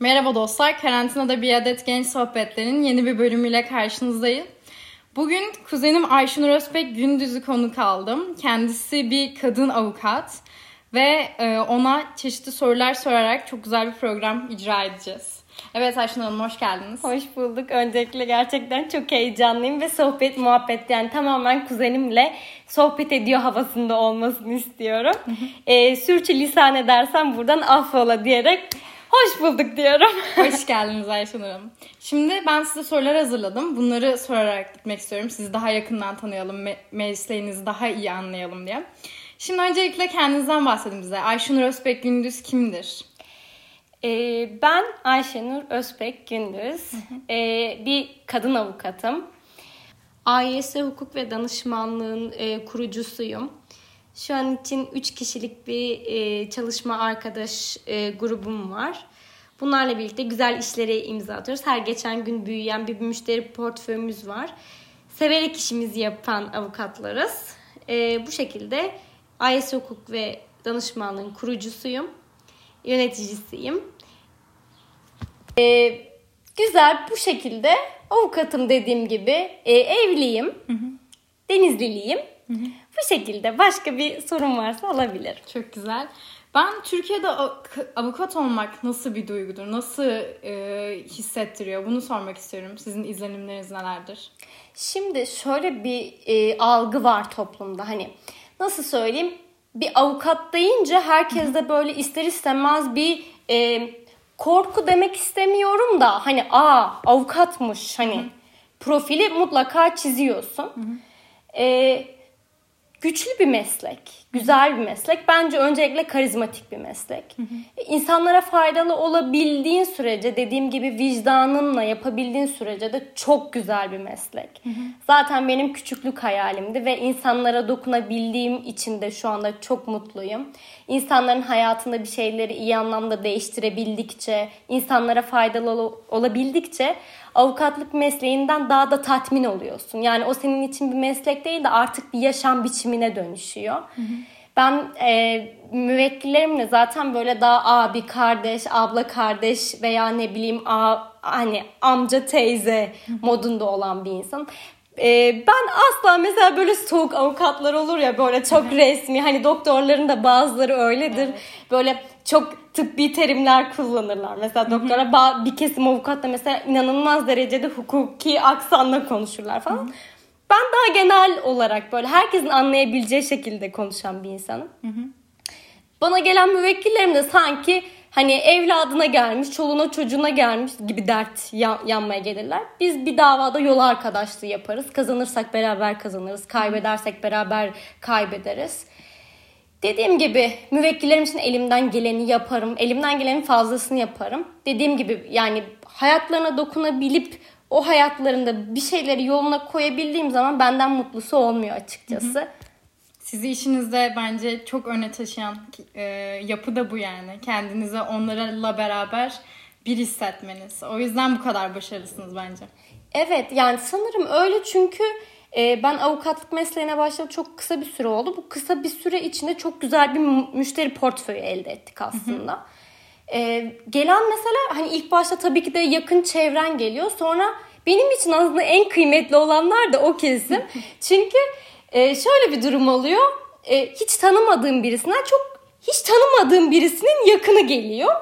Merhaba dostlar, Karantinada Bir Adet Genç Sohbetler'in yeni bir bölümüyle karşınızdayım. Bugün kuzenim Ayşenur Özbek Gündüz'ü konuk aldım. Kendisi bir kadın avukat ve e, ona çeşitli sorular sorarak çok güzel bir program icra edeceğiz. Evet Ayşenur Hanım hoş geldiniz. Hoş bulduk. Öncelikle gerçekten çok heyecanlıyım ve sohbet muhabbet yani tamamen kuzenimle sohbet ediyor havasında olmasını istiyorum. e, sürçü lisan edersem buradan affola diyerek Hoş bulduk diyorum. Hoş geldiniz Ayşenur Hanım. Şimdi ben size sorular hazırladım. Bunları sorarak gitmek istiyorum. Sizi daha yakından tanıyalım, me- mesleğinizi daha iyi anlayalım diye. Şimdi öncelikle kendinizden bahsedin bize. Ayşenur Özbek Gündüz kimdir? Ee, ben Ayşenur Özbek Gündüz. Ee, bir kadın avukatım. AYS Hukuk ve Danışmanlığın e, kurucusuyum. Şu an için 3 kişilik bir e, çalışma arkadaş e, grubum var. Bunlarla birlikte güzel işlere imza atıyoruz. Her geçen gün büyüyen bir müşteri portföyümüz var. Severek işimizi yapan avukatlarız. E, bu şekilde AYS Hukuk ve Danışmanlığın kurucusuyum. Yöneticisiyim. E, güzel bu şekilde avukatım dediğim gibi. E, evliyim. Hı hı. Denizliliyim. Hı hı. Bu şekilde başka bir sorun varsa alabilirim. Çok güzel. Ben Türkiye'de avukat olmak nasıl bir duygudur? Nasıl e, hissettiriyor? Bunu sormak istiyorum. Sizin izlenimleriniz nelerdir? Şimdi şöyle bir e, algı var toplumda. Hani nasıl söyleyeyim? Bir avukat deyince herkes de böyle ister istemez bir e, korku demek istemiyorum da hani aa avukatmış hani profili mutlaka çiziyorsun. Hı. E, güçlü bir meslek, güzel bir meslek. Bence öncelikle karizmatik bir meslek. Hı hı. İnsanlara faydalı olabildiğin sürece, dediğim gibi vicdanınla yapabildiğin sürece de çok güzel bir meslek. Hı hı. Zaten benim küçüklük hayalimdi ve insanlara dokunabildiğim için de şu anda çok mutluyum. İnsanların hayatında bir şeyleri iyi anlamda değiştirebildikçe, insanlara faydalı olabildikçe avukatlık mesleğinden daha da tatmin oluyorsun. Yani o senin için bir meslek değil de artık bir yaşam biçimine dönüşüyor. Hı hı. Ben e, müvekkillerimle zaten böyle daha abi kardeş, abla kardeş veya ne bileyim a, hani amca teyze modunda olan bir insan. Ee, ben asla mesela böyle soğuk avukatlar olur ya böyle çok resmi hani doktorların da bazıları öyledir. Evet. Böyle çok tıbbi terimler kullanırlar. Mesela doktora bir kesim avukat da mesela inanılmaz derecede hukuki aksanla konuşurlar falan. Ben daha genel olarak böyle herkesin anlayabileceği şekilde konuşan bir insanım. Bana gelen müvekkillerim de sanki hani evladına gelmiş, çoluğuna çocuğuna gelmiş gibi dert yanmaya gelirler. Biz bir davada yol arkadaşlığı yaparız. Kazanırsak beraber kazanırız, kaybedersek beraber kaybederiz. Dediğim gibi müvekkillerim için elimden geleni yaparım. Elimden gelenin fazlasını yaparım. Dediğim gibi yani hayatlarına dokunabilip o hayatlarında bir şeyleri yoluna koyabildiğim zaman benden mutlusu olmuyor açıkçası. Hı hı. Sizi işinizde bence çok öne taşıyan e, yapı da bu yani. Kendinize onlarla beraber bir hissetmeniz. O yüzden bu kadar başarılısınız bence. Evet yani sanırım öyle çünkü ben avukatlık mesleğine başladım çok kısa bir süre oldu. Bu kısa bir süre içinde çok güzel bir müşteri portföyü elde ettik aslında. Hı hı. E, gelen mesela hani ilk başta tabii ki de yakın çevren geliyor. Sonra benim için aslında en kıymetli olanlar da o kesim. Çünkü e, şöyle bir durum oluyor. E, hiç tanımadığım birisinden çok hiç tanımadığım birisinin yakını geliyor.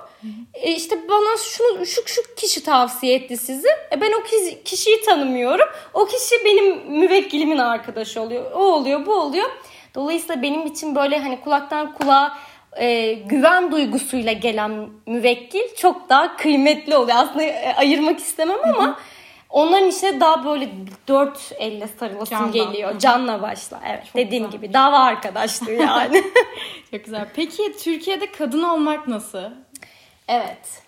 E işte bana şu, şu, şu kişi tavsiye etti sizi. E ben o kişi, kişiyi tanımıyorum. O kişi benim müvekkilimin arkadaşı oluyor. O oluyor bu oluyor. Dolayısıyla benim için böyle hani kulaktan kulağa e, güven duygusuyla gelen müvekkil çok daha kıymetli oluyor. Aslında e, ayırmak istemem ama... Hı-hı Onların içine daha böyle dört elle sarılasın Canla. geliyor. Canla başla. Evet Çok dediğim güzel. gibi dava arkadaşlığı yani. Çok güzel. Peki Türkiye'de kadın olmak nasıl? Evet.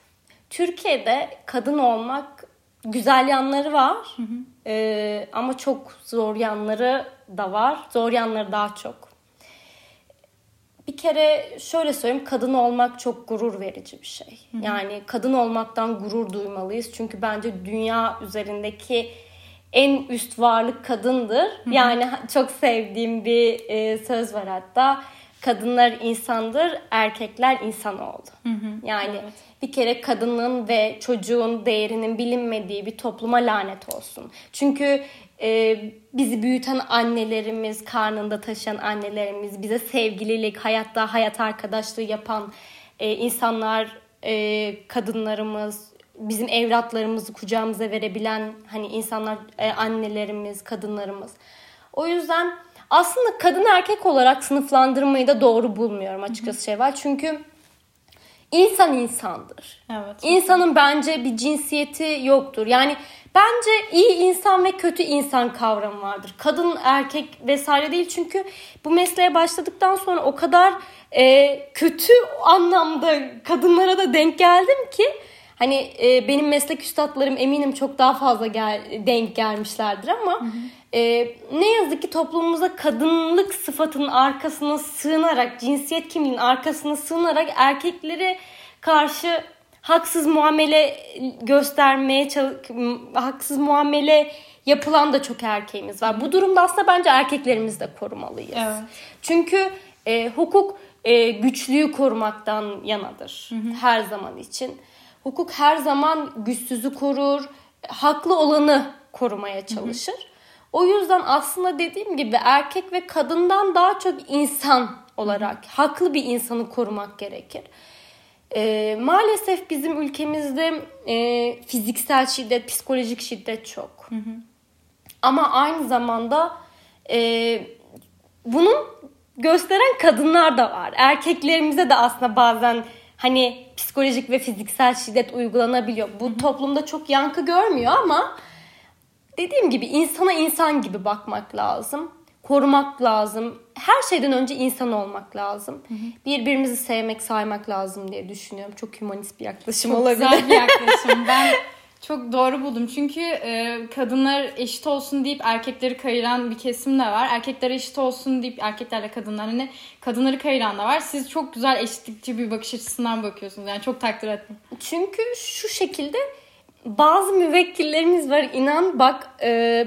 Türkiye'de kadın olmak güzel yanları var. Hı hı. Ee, ama çok zor yanları da var. Zor yanları daha çok bir kere şöyle söyleyeyim kadın olmak çok gurur verici bir şey. Hı-hı. Yani kadın olmaktan gurur duymalıyız. Çünkü bence dünya üzerindeki en üst varlık kadındır. Hı-hı. Yani çok sevdiğim bir e, söz var hatta. Kadınlar insandır, erkekler insanoğlu. Hı hı, yani evet. bir kere kadının ve çocuğun değerinin bilinmediği bir topluma lanet olsun. Çünkü e, bizi büyüten annelerimiz, karnında taşıyan annelerimiz, bize sevgililik, hayatta hayat arkadaşlığı yapan e, insanlar, e, kadınlarımız, bizim evlatlarımızı kucağımıza verebilen hani insanlar, e, annelerimiz, kadınlarımız. O yüzden aslında kadın erkek olarak sınıflandırmayı da doğru bulmuyorum açıkçası şey var. Çünkü insan insandır. Evet. İnsanın bence bir cinsiyeti yoktur. Yani bence iyi insan ve kötü insan kavramı vardır. Kadın, erkek vesaire değil. Çünkü bu mesleğe başladıktan sonra o kadar e, kötü anlamda kadınlara da denk geldim ki hani e, benim meslek üstadlarım eminim çok daha fazla gel, denk gelmişlerdir ama hı hı. E, ne yazık ki toplumumuzda kadınlık sıfatının arkasına sığınarak, cinsiyet kimliğinin arkasına sığınarak erkeklere karşı haksız muamele göstermeye haksız muamele yapılan da çok erkeğimiz var. Bu durumda aslında bence erkeklerimiz de korumalıyız. Evet. Çünkü e, hukuk e, güçlüyü korumaktan yanadır hı hı. her zaman için. Hukuk her zaman güçsüzü korur, haklı olanı korumaya çalışır. O yüzden aslında dediğim gibi erkek ve kadından daha çok insan olarak haklı bir insanı korumak gerekir. E, maalesef bizim ülkemizde e, fiziksel şiddet, psikolojik şiddet çok. Hı hı. Ama aynı zamanda e, bunun gösteren kadınlar da var. Erkeklerimize de aslında bazen hani psikolojik ve fiziksel şiddet uygulanabiliyor. Bu hı hı. toplumda çok yankı görmüyor ama dediğim gibi insana insan gibi bakmak lazım. Korumak lazım. Her şeyden önce insan olmak lazım. Hı hı. Birbirimizi sevmek, saymak lazım diye düşünüyorum. Çok humanist bir yaklaşım çok olabilir. Çok güzel bir yaklaşım. Ben çok doğru buldum. Çünkü e, kadınlar eşit olsun deyip erkekleri kayıran bir kesim de var. Erkekler eşit olsun deyip erkeklerle kadınlar hani kadınları kayıran da var. Siz çok güzel eşitlikçi bir bakış açısından bakıyorsunuz. Yani çok takdir ettim. Çünkü şu şekilde bazı müvekkillerimiz var inan bak e,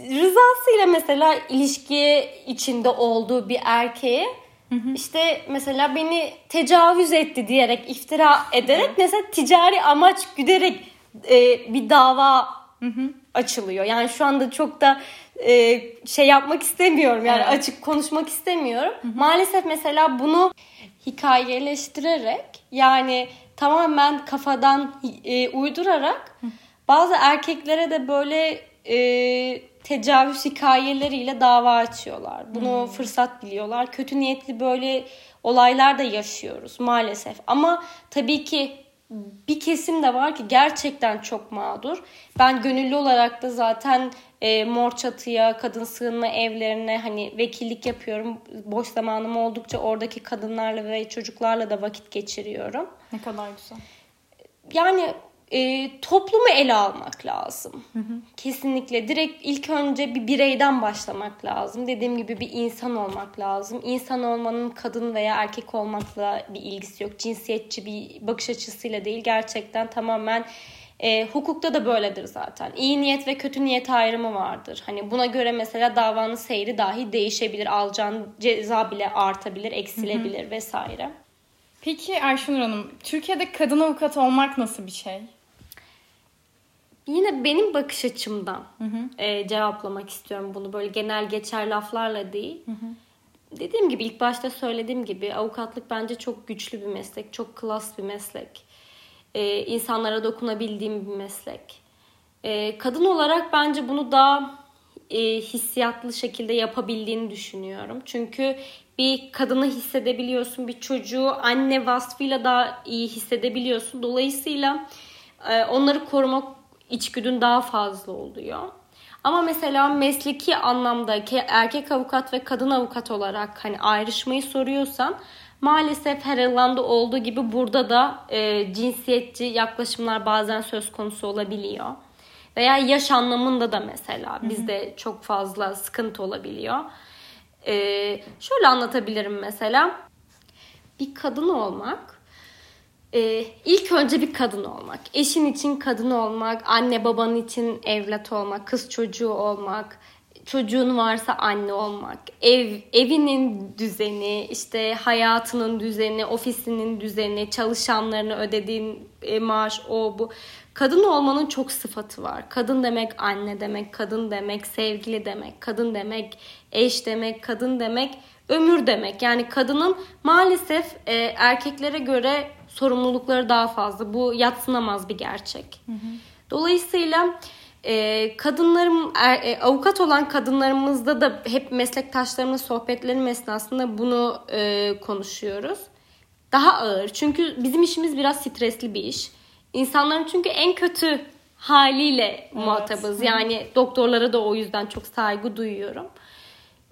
rızasıyla mesela ilişki içinde olduğu bir erkeğe Hı hı. İşte mesela beni tecavüz etti diyerek iftira ederek hı. mesela ticari amaç güderek e, bir dava hı hı. açılıyor. Yani şu anda çok da e, şey yapmak istemiyorum yani evet. açık konuşmak istemiyorum. Hı hı. Maalesef mesela bunu hikayeleştirerek yani tamamen kafadan e, uydurarak bazı erkeklere de böyle e, tecavüz hikayeleriyle dava açıyorlar. Bunu hmm. fırsat biliyorlar. Kötü niyetli böyle olaylar da yaşıyoruz maalesef. Ama tabii ki bir kesim de var ki gerçekten çok mağdur. Ben gönüllü olarak da zaten e, Mor Çatı'ya, kadın sığınma evlerine hani vekillik yapıyorum. Boş zamanım oldukça oradaki kadınlarla ve çocuklarla da vakit geçiriyorum. Ne kadar güzel. Yani e, toplumu ele almak lazım. Hı hı. Kesinlikle. Direkt ilk önce bir bireyden başlamak lazım. Dediğim gibi bir insan olmak lazım. İnsan olmanın kadın veya erkek olmakla bir ilgisi yok. Cinsiyetçi bir bakış açısıyla değil. Gerçekten tamamen e, hukukta da böyledir zaten. İyi niyet ve kötü niyet ayrımı vardır. Hani buna göre mesela davanın seyri dahi değişebilir. Alacağın ceza bile artabilir, eksilebilir hı hı. vesaire. Peki Ayşenur Hanım, Türkiye'de kadın avukat olmak nasıl bir şey? Yine benim bakış açımdan hı hı. E, cevaplamak istiyorum bunu. Böyle genel geçer laflarla değil. Hı hı. Dediğim gibi ilk başta söylediğim gibi avukatlık bence çok güçlü bir meslek. Çok klas bir meslek. E, insanlara dokunabildiğim bir meslek. E, kadın olarak bence bunu daha e, hissiyatlı şekilde yapabildiğini düşünüyorum. Çünkü bir kadını hissedebiliyorsun, bir çocuğu anne vasfıyla daha iyi hissedebiliyorsun. Dolayısıyla e, onları korumak içgüdün daha fazla oluyor. Ama mesela mesleki anlamda erkek avukat ve kadın avukat olarak hani ayrışmayı soruyorsan maalesef her alanda olduğu gibi burada da e, cinsiyetçi yaklaşımlar bazen söz konusu olabiliyor. Veya yaş anlamında da mesela bizde çok fazla sıkıntı olabiliyor. E, şöyle anlatabilirim mesela. Bir kadın olmak ee, ilk önce bir kadın olmak. Eşin için kadın olmak, anne babanın için evlat olmak, kız çocuğu olmak, çocuğun varsa anne olmak, ev evinin düzeni, işte hayatının düzeni, ofisinin düzeni, çalışanlarını ödediğin e, maaş o bu. Kadın olmanın çok sıfatı var. Kadın demek anne demek, kadın demek sevgili demek, kadın demek eş demek, kadın demek ömür demek. Yani kadının maalesef e, erkeklere göre sorumlulukları daha fazla. Bu yatsınamaz bir gerçek. Hı hı. Dolayısıyla e, kadınlarım er, e, avukat olan kadınlarımızda da hep meslektaşlarımla sohbetlerim esnasında bunu e, konuşuyoruz. Daha ağır. Çünkü bizim işimiz biraz stresli bir iş. İnsanların çünkü en kötü haliyle evet. muhatabız. Yani doktorlara da o yüzden çok saygı duyuyorum.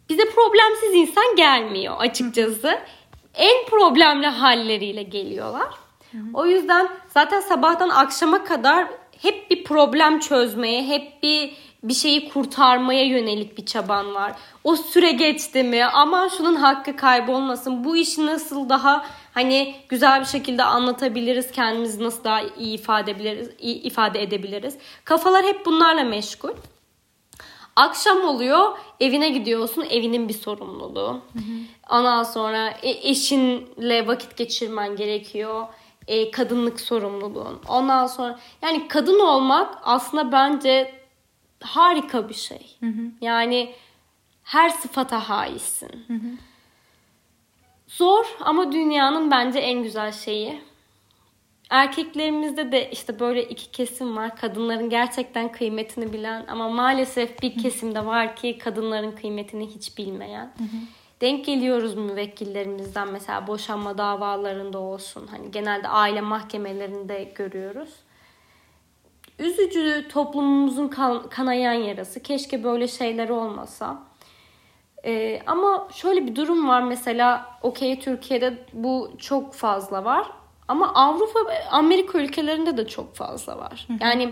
Bize problemsiz insan gelmiyor açıkçası. en problemli halleriyle geliyorlar. O yüzden zaten sabahtan akşama kadar hep bir problem çözmeye, hep bir bir şeyi kurtarmaya yönelik bir çaban var. O süre geçti mi? Aman şunun hakkı kaybolmasın. Bu işi nasıl daha hani güzel bir şekilde anlatabiliriz, kendimizi nasıl daha iyi ifade edebiliriz, iyi ifade edebiliriz. Kafalar hep bunlarla meşgul. Akşam oluyor, evine gidiyorsun, evinin bir sorumluluğu. Hı hı. Ondan sonra e, eşinle vakit geçirmen gerekiyor e, kadınlık sorumluluğun. Ondan sonra yani kadın olmak aslında bence harika bir şey. Hı hı. Yani her sıfata haizsin. Hı hı. Zor ama dünyanın bence en güzel şeyi. Erkeklerimizde de işte böyle iki kesim var. Kadınların gerçekten kıymetini bilen ama maalesef bir kesimde var ki kadınların kıymetini hiç bilmeyen. Hı hı denk geliyoruz müvekkillerimizden mesela boşanma davalarında olsun. Hani genelde aile mahkemelerinde görüyoruz. Üzücü toplumumuzun kan- kanayan yarası. Keşke böyle şeyler olmasa. Ee, ama şöyle bir durum var mesela okey Türkiye'de bu çok fazla var. Ama Avrupa Amerika ülkelerinde de çok fazla var. Yani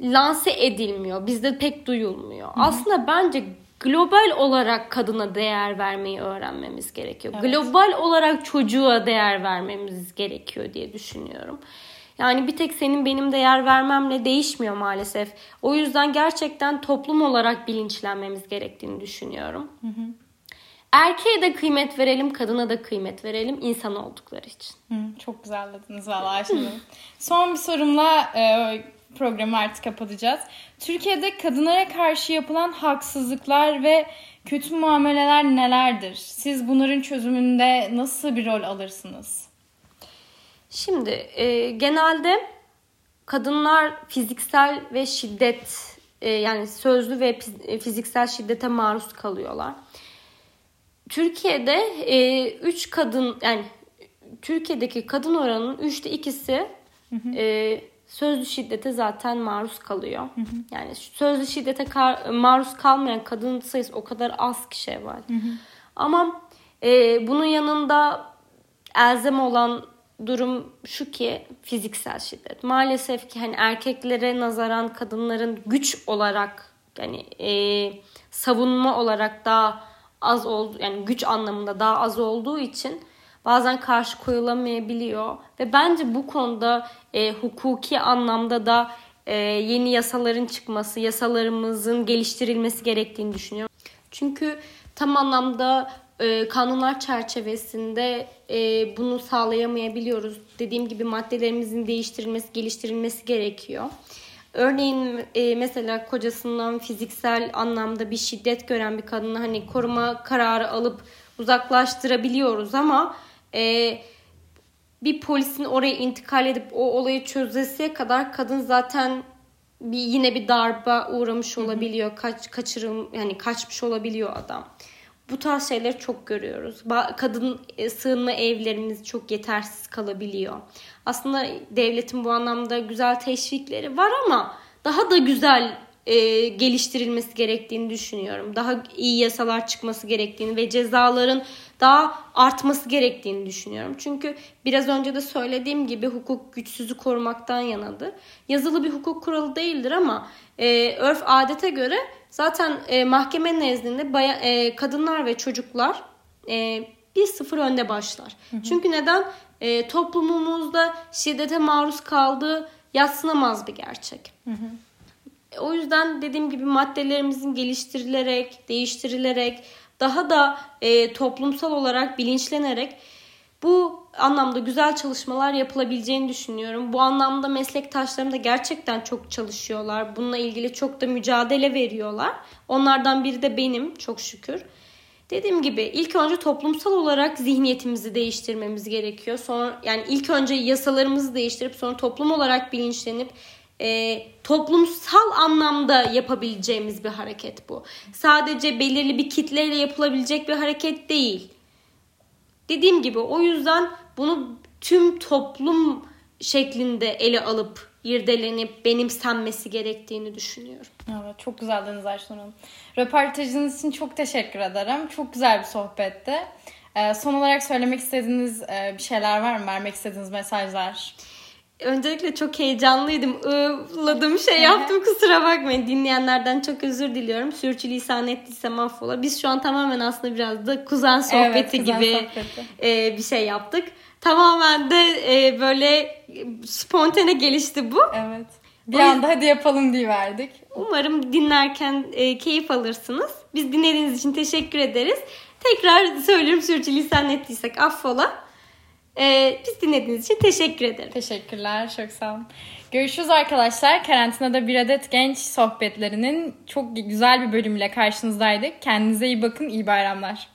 lanse edilmiyor. Bizde pek duyulmuyor. Hı hı. Aslında bence global olarak kadına değer vermeyi öğrenmemiz gerekiyor. Evet. Global olarak çocuğa değer vermemiz gerekiyor diye düşünüyorum. Yani bir tek senin benim değer vermemle değişmiyor maalesef. O yüzden gerçekten toplum olarak bilinçlenmemiz gerektiğini düşünüyorum. Hı hı. Erkeğe de kıymet verelim, kadına da kıymet verelim insan oldukları için. Hı, çok güzel dediniz valla Ayşenur. Son bir sorumla e, programı artık kapatacağız. Türkiye'de kadınlara karşı yapılan haksızlıklar ve kötü muameleler nelerdir? Siz bunların çözümünde nasıl bir rol alırsınız? Şimdi e, genelde kadınlar fiziksel ve şiddet e, yani sözlü ve fiziksel şiddete maruz kalıyorlar. Türkiye'de 3 e, kadın yani Türkiye'deki kadın oranının 3'te ikisi hı hı. E, sözlü şiddete zaten maruz kalıyor. Hı hı. Yani sözlü şiddete kar, maruz kalmayan kadın sayısı o kadar az kişi var. Hı hı. Ama e, bunun yanında elzem olan durum şu ki fiziksel şiddet. Maalesef ki hani erkeklere nazaran kadınların güç olarak yani e, savunma olarak daha az oldu yani güç anlamında daha az olduğu için bazen karşı koyulamayabiliyor ve bence bu konuda e, hukuki anlamda da e, yeni yasaların çıkması, yasalarımızın geliştirilmesi gerektiğini düşünüyorum. Çünkü tam anlamda e, kanunlar çerçevesinde e, bunu sağlayamayabiliyoruz. Dediğim gibi maddelerimizin değiştirilmesi, geliştirilmesi gerekiyor. Örneğin e, mesela kocasından fiziksel anlamda bir şiddet gören bir kadını hani koruma kararı alıp uzaklaştırabiliyoruz ama e, bir polisin oraya intikal edip o olayı çözesiye kadar kadın zaten bir yine bir darba uğramış olabiliyor. Kaç kaçırım yani kaçmış olabiliyor adam. Bu tarz şeyleri çok görüyoruz. Kadın e, sığınma evlerimiz çok yetersiz kalabiliyor. Aslında devletin bu anlamda güzel teşvikleri var ama daha da güzel e, geliştirilmesi gerektiğini düşünüyorum. Daha iyi yasalar çıkması gerektiğini ve cezaların daha artması gerektiğini düşünüyorum. Çünkü biraz önce de söylediğim gibi hukuk güçsüzü korumaktan yanadır. Yazılı bir hukuk kuralı değildir ama e, örf adete göre zaten e, mahkeme nezdinde baya, e, kadınlar ve çocuklar e, bir sıfır önde başlar. Hı hı. Çünkü neden? E, toplumumuzda şiddete maruz kaldığı yatsınamaz bir gerçek. Hı hı. O yüzden dediğim gibi maddelerimizin geliştirilerek, değiştirilerek, daha da e, toplumsal olarak bilinçlenerek bu anlamda güzel çalışmalar yapılabileceğini düşünüyorum. Bu anlamda meslektaşlarım da gerçekten çok çalışıyorlar. Bununla ilgili çok da mücadele veriyorlar. Onlardan biri de benim çok şükür. Dediğim gibi ilk önce toplumsal olarak zihniyetimizi değiştirmemiz gerekiyor. Sonra yani ilk önce yasalarımızı değiştirip sonra toplum olarak bilinçlenip e, toplumsal anlamda yapabileceğimiz bir hareket bu. Sadece belirli bir kitleyle yapılabilecek bir hareket değil. Dediğim gibi o yüzden bunu tüm toplum şeklinde ele alıp irdelenip benimsenmesi gerektiğini düşünüyorum. Evet, çok güzeldiniz Ayşen Hanım. Röportajınız için çok teşekkür ederim. Çok güzel bir sohbetti. Ee, son olarak söylemek istediğiniz e, bir şeyler var mı? Vermek istediğiniz mesajlar? Öncelikle çok heyecanlıydım. Iğladım şey yaptım kusura bakmayın. Dinleyenlerden çok özür diliyorum. Sürçülisan ettiysem affola. Biz şu an tamamen aslında biraz da kuzen sohbeti evet, kuzen gibi sohbeti. E, bir şey yaptık. Tamamen de e, böyle spontane gelişti bu. Evet. Bir o anda hadi yapalım diye verdik. Umarım dinlerken e, keyif alırsınız. Biz dinlediğiniz için teşekkür ederiz. Tekrar söylüyorum sürçülisan ettiysek affola. Ee, biz dinlediğiniz için teşekkür ederim. Teşekkürler. Çok sağ olun. Görüşürüz arkadaşlar. Karantinada bir adet genç sohbetlerinin çok güzel bir bölümüyle karşınızdaydık. Kendinize iyi bakın. İyi bayramlar.